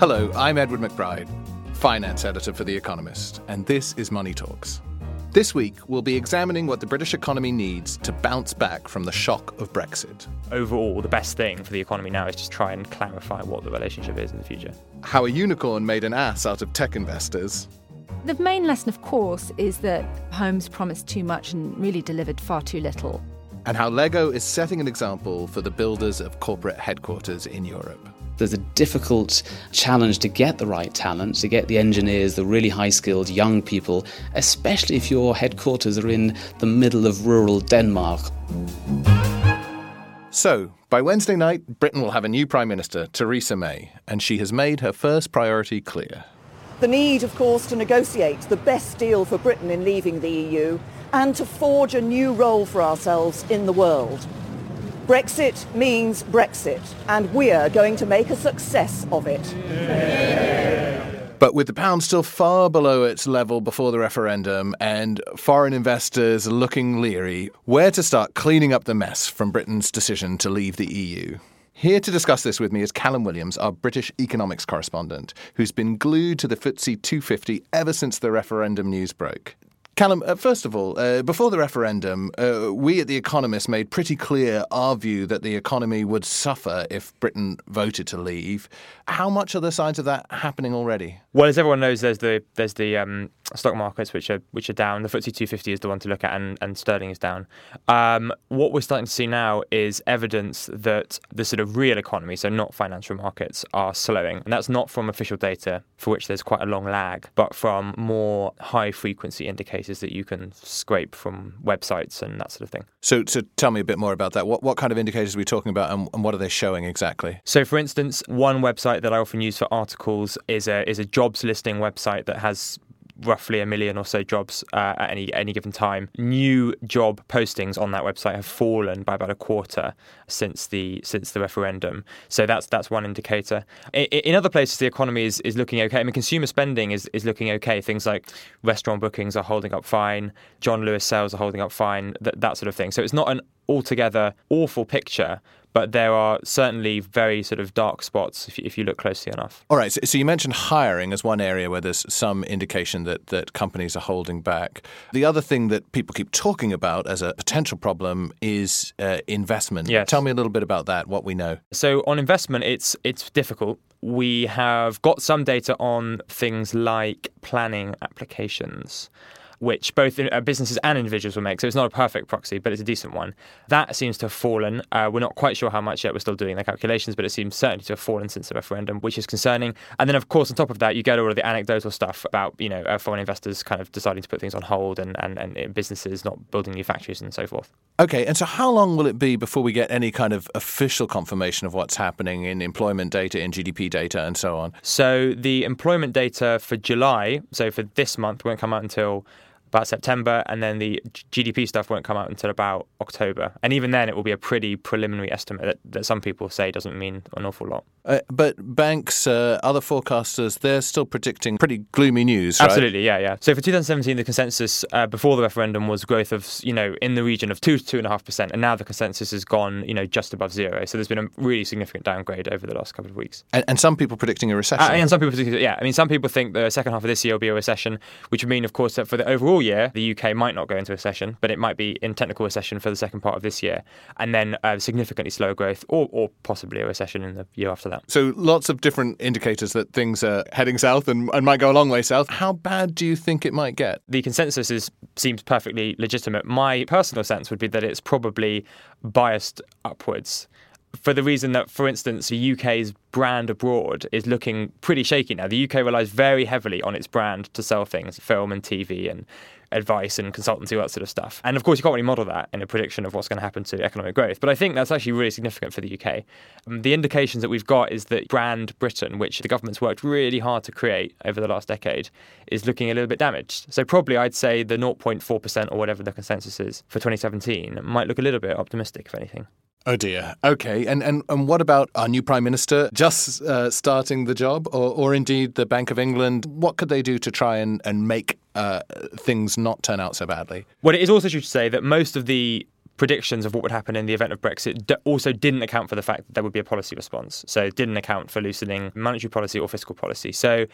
Hello, I'm Edward McBride, finance editor for The Economist, and this is Money Talks. This week, we'll be examining what the British economy needs to bounce back from the shock of Brexit. Overall, the best thing for the economy now is just try and clarify what the relationship is in the future. How a unicorn made an ass out of tech investors. The main lesson, of course, is that Holmes promised too much and really delivered far too little. And how Lego is setting an example for the builders of corporate headquarters in Europe. There's a difficult challenge to get the right talent, to get the engineers, the really high skilled young people, especially if your headquarters are in the middle of rural Denmark. So, by Wednesday night, Britain will have a new Prime Minister, Theresa May, and she has made her first priority clear. The need, of course, to negotiate the best deal for Britain in leaving the EU and to forge a new role for ourselves in the world. Brexit means Brexit, and we're going to make a success of it. But with the pound still far below its level before the referendum and foreign investors looking leery, where to start cleaning up the mess from Britain's decision to leave the EU? Here to discuss this with me is Callum Williams, our British economics correspondent, who's been glued to the FTSE 250 ever since the referendum news broke. Callum, uh, first of all, uh, before the referendum, uh, we at The Economist made pretty clear our view that the economy would suffer if Britain voted to leave. How much are the signs of that happening already? Well, as everyone knows, there's the there's the um, stock markets which are which are down. The FTSE 250 is the one to look at, and, and sterling is down. Um, what we're starting to see now is evidence that the sort of real economy, so not financial markets, are slowing, and that's not from official data, for which there's quite a long lag, but from more high frequency indicators that you can scrape from websites and that sort of thing. So, so tell me a bit more about that. What what kind of indicators are we talking about, and, and what are they showing exactly? So, for instance, one website that I often use for articles is a is a jobs listing website that has roughly a million or so jobs uh, at any any given time. New job postings on that website have fallen by about a quarter since the since the referendum. So that's that's one indicator. In, in, other places, the economy is, is looking okay. I mean, consumer spending is, is looking okay. Things like restaurant bookings are holding up fine. John Lewis sales are holding up fine. That that sort of thing. So it's not an altogether awful picture, but there are certainly very sort of dark spots if you, if you look closely enough. All right. So, so, you mentioned hiring as one area where there's some indication that, that companies are holding back. The other thing that people keep talking about as a potential problem is uh, investment. Yes. Tell me a little bit about that, what we know. So, on investment, it's it's difficult. We have got some data on things like planning applications which both uh, businesses and individuals will make. So it's not a perfect proxy, but it's a decent one. That seems to have fallen. Uh, we're not quite sure how much yet. We're still doing the calculations, but it seems certainly to have fallen since the referendum, which is concerning. And then, of course, on top of that, you get all of the anecdotal stuff about you know uh, foreign investors kind of deciding to put things on hold and, and, and businesses not building new factories and so forth. Okay, and so how long will it be before we get any kind of official confirmation of what's happening in employment data, in GDP data, and so on? So the employment data for July, so for this month, won't come out until about September, and then the GDP stuff won't come out until about October. And even then, it will be a pretty preliminary estimate that, that some people say doesn't mean an awful lot. Uh, but banks, uh, other forecasters, they're still predicting pretty gloomy news, right? Absolutely, yeah, yeah. So for 2017, the consensus uh, before the referendum was growth of, you know, in the region of two to two and a half percent, and now the consensus has gone, you know, just above zero. So there's been a really significant downgrade over the last couple of weeks. And, and some people predicting a recession. Uh, and some people, yeah, I mean, some people think the second half of this year will be a recession, which would mean, of course, that for the overall year, the UK might not go into a recession, but it might be in technical recession for the second part of this year, and then uh, significantly slower growth, or, or possibly a recession in the year after that. So lots of different indicators that things are heading south and, and might go a long way south. How bad do you think it might get? The consensus is seems perfectly legitimate. My personal sense would be that it's probably biased upwards. For the reason that, for instance, the UK's brand abroad is looking pretty shaky now. The UK relies very heavily on its brand to sell things, film and TV and advice and consultancy, all that sort of stuff. And of course, you can't really model that in a prediction of what's going to happen to economic growth. But I think that's actually really significant for the UK. Um, the indications that we've got is that brand Britain, which the government's worked really hard to create over the last decade, is looking a little bit damaged. So probably I'd say the 0.4% or whatever the consensus is for 2017 might look a little bit optimistic, if anything. Oh dear. Okay. And, and, and what about our new Prime Minister just uh, starting the job, or, or indeed the Bank of England? What could they do to try and, and make uh, things not turn out so badly? Well, it is also true to say that most of the predictions of what would happen in the event of Brexit also didn't account for the fact that there would be a policy response. So it didn't account for loosening monetary policy or fiscal policy. So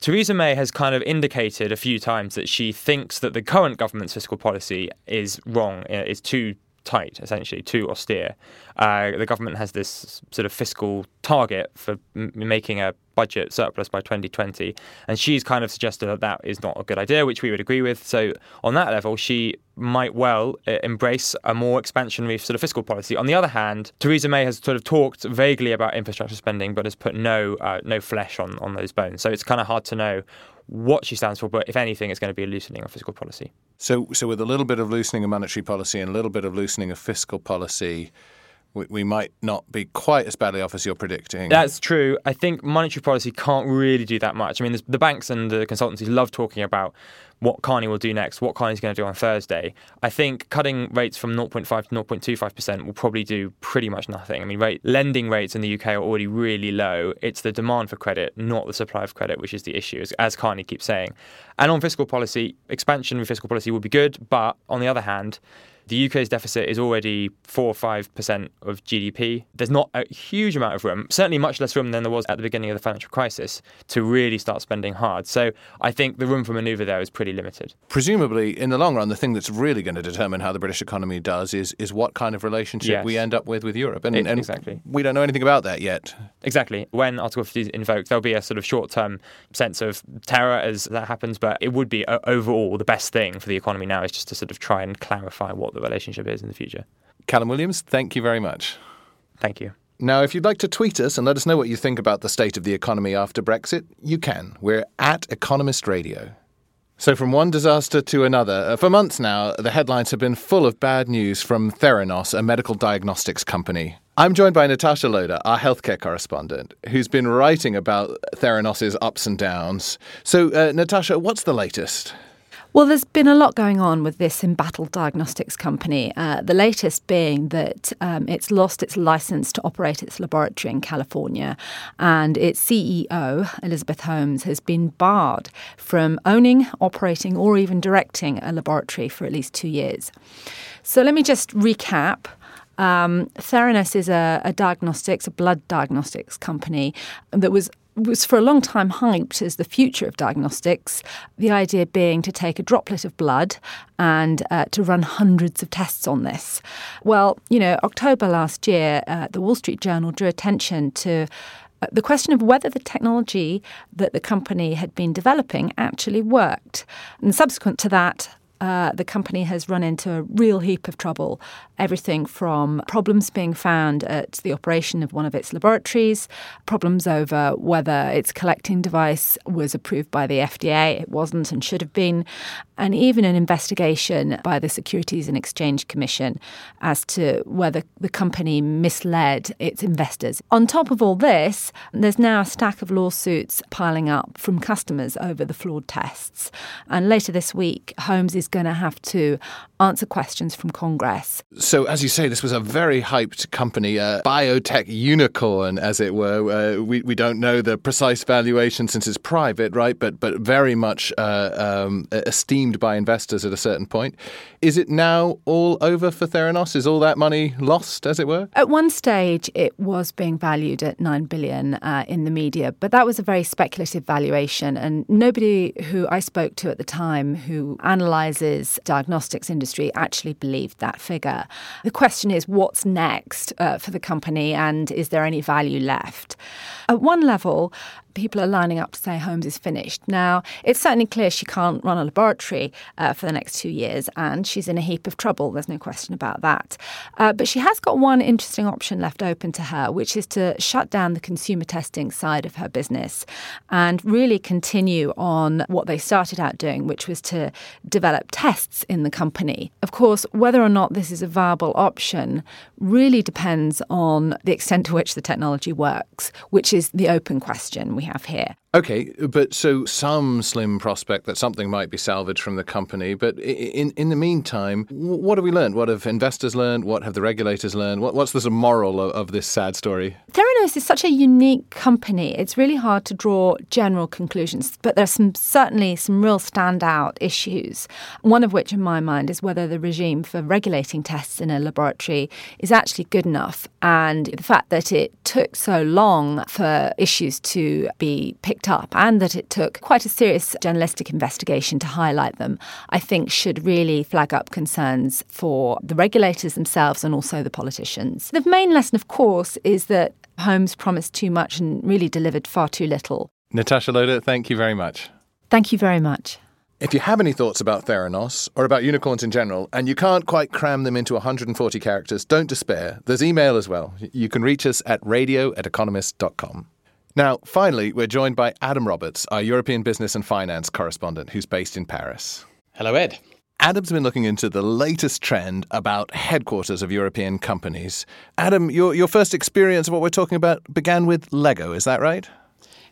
Theresa May has kind of indicated a few times that she thinks that the current government's fiscal policy is wrong, uh, is too tight, essentially, too austere. Uh, the government has this sort of fiscal target for m- making a budget surplus by 2020, and she's kind of suggested that that is not a good idea, which we would agree with. So, on that level, she might well uh, embrace a more expansionary sort of fiscal policy. On the other hand, Theresa May has sort of talked vaguely about infrastructure spending, but has put no uh, no flesh on on those bones. So it's kind of hard to know what she stands for, but if anything, it's going to be a loosening of fiscal policy. So, so with a little bit of loosening of monetary policy and a little bit of loosening of fiscal policy, we, we might not be quite as badly off as you're predicting. That's true. I think monetary policy can't really do that much. I mean, the banks and the consultancies love talking about what Carney will do next, what Carney's going to do on Thursday. I think cutting rates from 0.5 to 0.25% will probably do pretty much nothing. I mean, rate, lending rates in the UK are already really low. It's the demand for credit, not the supply of credit, which is the issue, as, Carney keeps saying. And on fiscal policy, expansion of fiscal policy will be good, but on the other hand, the UK's deficit is already 4 or 5% of GDP. There's not a huge amount of room, certainly much less room than there was at the beginning of the financial crisis, to really start spending hard. So I think the room for manoeuvre there is pretty limited. Presumably, in the long run, the thing that's really going to determine how the British economy does is, is what kind of relationship Yes. we end up with with Europe. And, It- and exactly. we don't know anything about that yet. Exactly. When Article 50 is invoked, there'll be a sort of short term sense of terror as that happens, but it would be uh, overall the best thing for the economy now is just to sort of try and clarify what the relationship is in the future. Callum Williams, thank you very much. Thank you. Now, if you'd like to tweet us and let us know what you think about the state of the economy after Brexit, you can. We're at Economist Radio. So, from one disaster to another, uh, for months now, the headlines have been full of bad news from Theranos, a medical diagnostics company. I'm joined by Natasha Loder, our healthcare correspondent, who's been writing about Theranos's ups and downs. So, uh, Natasha, what's the latest? Well, there's been a lot going on with this embattled diagnostics company. Uh, the latest being that um, it's lost its license to operate its laboratory in California, and its CEO, Elizabeth Holmes, has been barred from owning, operating, or even directing a laboratory for at least two years. So let me just recap. Um, Theranos is a, a diagnostics, a blood diagnostics company that was was for a long time hyped as the future of diagnostics. The idea being to take a droplet of blood and uh, to run hundreds of tests on this. Well, you know, October last year, uh, the Wall Street Journal drew attention to uh, the question of whether the technology that the company had been developing actually worked. And subsequent to that, uh, the company has run into a real heap of trouble. Everything from problems being found at the operation of one of its laboratories, problems over whether its collecting device was approved by the FDA, it wasn't and should have been, and even an investigation by the Securities and Exchange Commission as to whether the company misled its investors. On top of all this, there's now a stack of lawsuits piling up from customers over the flawed tests. And later this week, Holmes is going to have to answer questions from Congress. So, as you say, this was a very hyped company, a biotech unicorn, as it were. Uh, we, we don't know the precise valuation since it's private, right? But but very much uh, um, esteemed by investors at a certain point. Is it now all over for Theranos? Is all that money lost, as it were? At one stage, it was being valued at nine billion uh, in the media, but that was a very speculative valuation, and nobody who I spoke to at the time who analyses diagnostics industry actually believed that figure. The question is, what's next uh, for the company, and is there any value left? At one level, people are lining up to say Holmes is finished. Now, it's certainly clear she can't run a laboratory uh, for the next two years, and she's in a heap of trouble. There's no question about that. Uh, but she has got one interesting option left open to her, which is to shut down the consumer testing side of her business and really continue on what they started out doing, which was to develop tests in the company. Of course, whether or not this is a viable option really depends on the extent to which the technology works, which is the open question we have here. Okay, but so some slim prospect that something might be salvaged from the company. But in in the meantime, what have we learned? What have investors learned? What have the regulators learned? What, what's the moral of, of this sad story? Theranos is such a unique company. It's really hard to draw general conclusions, but there's some certainly some real standout issues. One of which, in my mind, is whether the regime for regulating tests in a laboratory is actually good enough, and the fact that it took so long for issues to be picked picked up and that it took quite a serious journalistic investigation to highlight them, I think should really flag up concerns for the regulators themselves and also the politicians. The main lesson, of course, is that Holmes promised too much and really delivered far too little. Natasha Loder, thank you very much. Thank you very much. If you have any thoughts about Theranos or about unicorns in general, and you can't quite cram them into 140 characters, don't despair. There's email as well. You can reach us at radio at economist.com. Now, finally, we're joined by Adam Roberts, our European business and finance correspondent, who's based in Paris. Hello, Ed. Adam's been looking into the latest trend about headquarters of European companies. Adam, your, your first experience of what we're talking about began with Lego, is that right?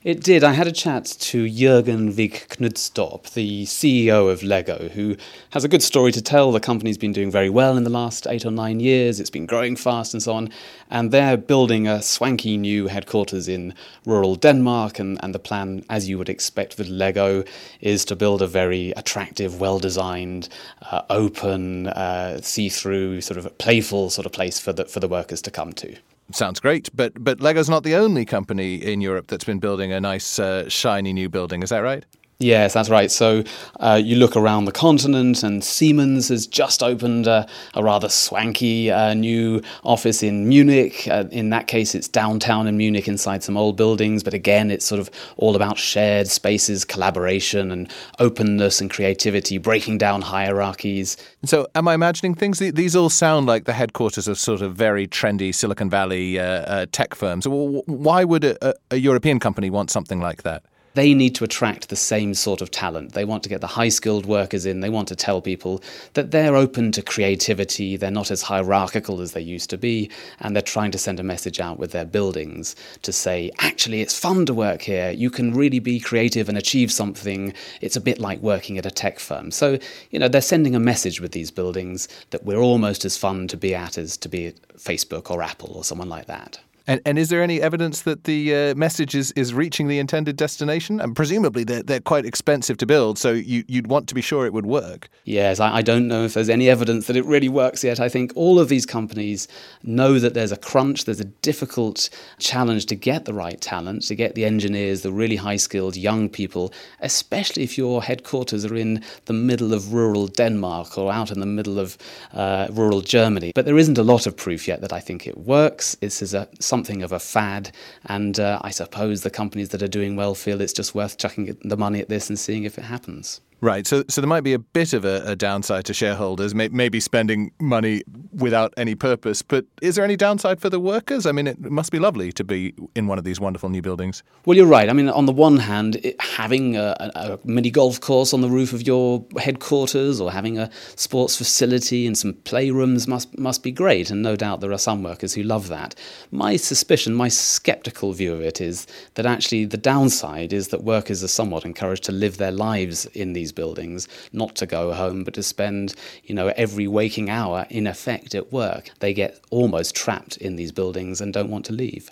It did. I had a chat to Jørgen Vig Knudstorp, the CEO of Lego, who has a good story to tell. The company's been doing very well in the last eight or nine years. It's been growing fast and so on. And they're building a swanky new headquarters in rural Denmark. And, and the plan, as you would expect with Lego, is to build a very attractive, well designed, uh, open, uh, see through, sort of playful sort of place for the, for the workers to come to. Sounds great, but but Lego's not the only company in Europe that's been building a nice, uh, shiny new building. Is that right? Yes, that's right. So uh, you look around the continent, and Siemens has just opened a, a rather swanky uh, new office in Munich. Uh, in that case, it's downtown in Munich inside some old buildings, but again, it's sort of all about shared spaces, collaboration, and openness and creativity, breaking down hierarchies. So, am I imagining things? These all sound like the headquarters of sort of very trendy Silicon Valley uh, uh, tech firms. Why would a, a European company want something like that? They need to attract the same sort of talent. They want to get the high skilled workers in. They want to tell people that they're open to creativity. They're not as hierarchical as they used to be. And they're trying to send a message out with their buildings to say, actually, it's fun to work here. You can really be creative and achieve something. It's a bit like working at a tech firm. So, you know, they're sending a message with these buildings that we're almost as fun to be at as to be at Facebook or Apple or someone like that. And, and is there any evidence that the uh, message is, is reaching the intended destination? And presumably they're, they're quite expensive to build, so you, you'd want to be sure it would work. Yes, I, I don't know if there's any evidence that it really works yet. I think all of these companies know that there's a crunch, there's a difficult challenge to get the right talent, to get the engineers, the really high skilled young people, especially if your headquarters are in the middle of rural Denmark or out in the middle of uh, rural Germany. But there isn't a lot of proof yet that I think it works. This is a, of a fad, and uh, I suppose the companies that are doing well feel it's just worth chucking the money at this and seeing if it happens. Right. So, so there might be a bit of a, a downside to shareholders, may, maybe spending money without any purpose. But is there any downside for the workers? I mean, it must be lovely to be in one of these wonderful new buildings. Well, you're right. I mean, on the one hand, it, having a, a, mini golf course on the roof of your headquarters or having a sports facility and some playrooms must must be great. And no doubt there are some workers who love that. My suspicion, my skeptical view of it is that actually the downside is that workers are somewhat encouraged to live their lives in these these buildings, not to go home, but to spend, you know, every waking hour in effect at work. They get almost trapped in these buildings and don't want to leave.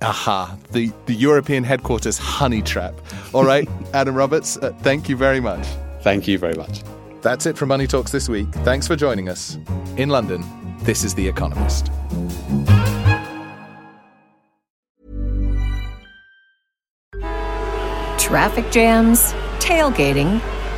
Aha, the, the European headquarters honey trap. All right, Adam Roberts, uh, thank you very much. Thank you very much. That's it from Money Talks this week. Thanks for joining us. In London, this is The Economist. Traffic jams, tailgating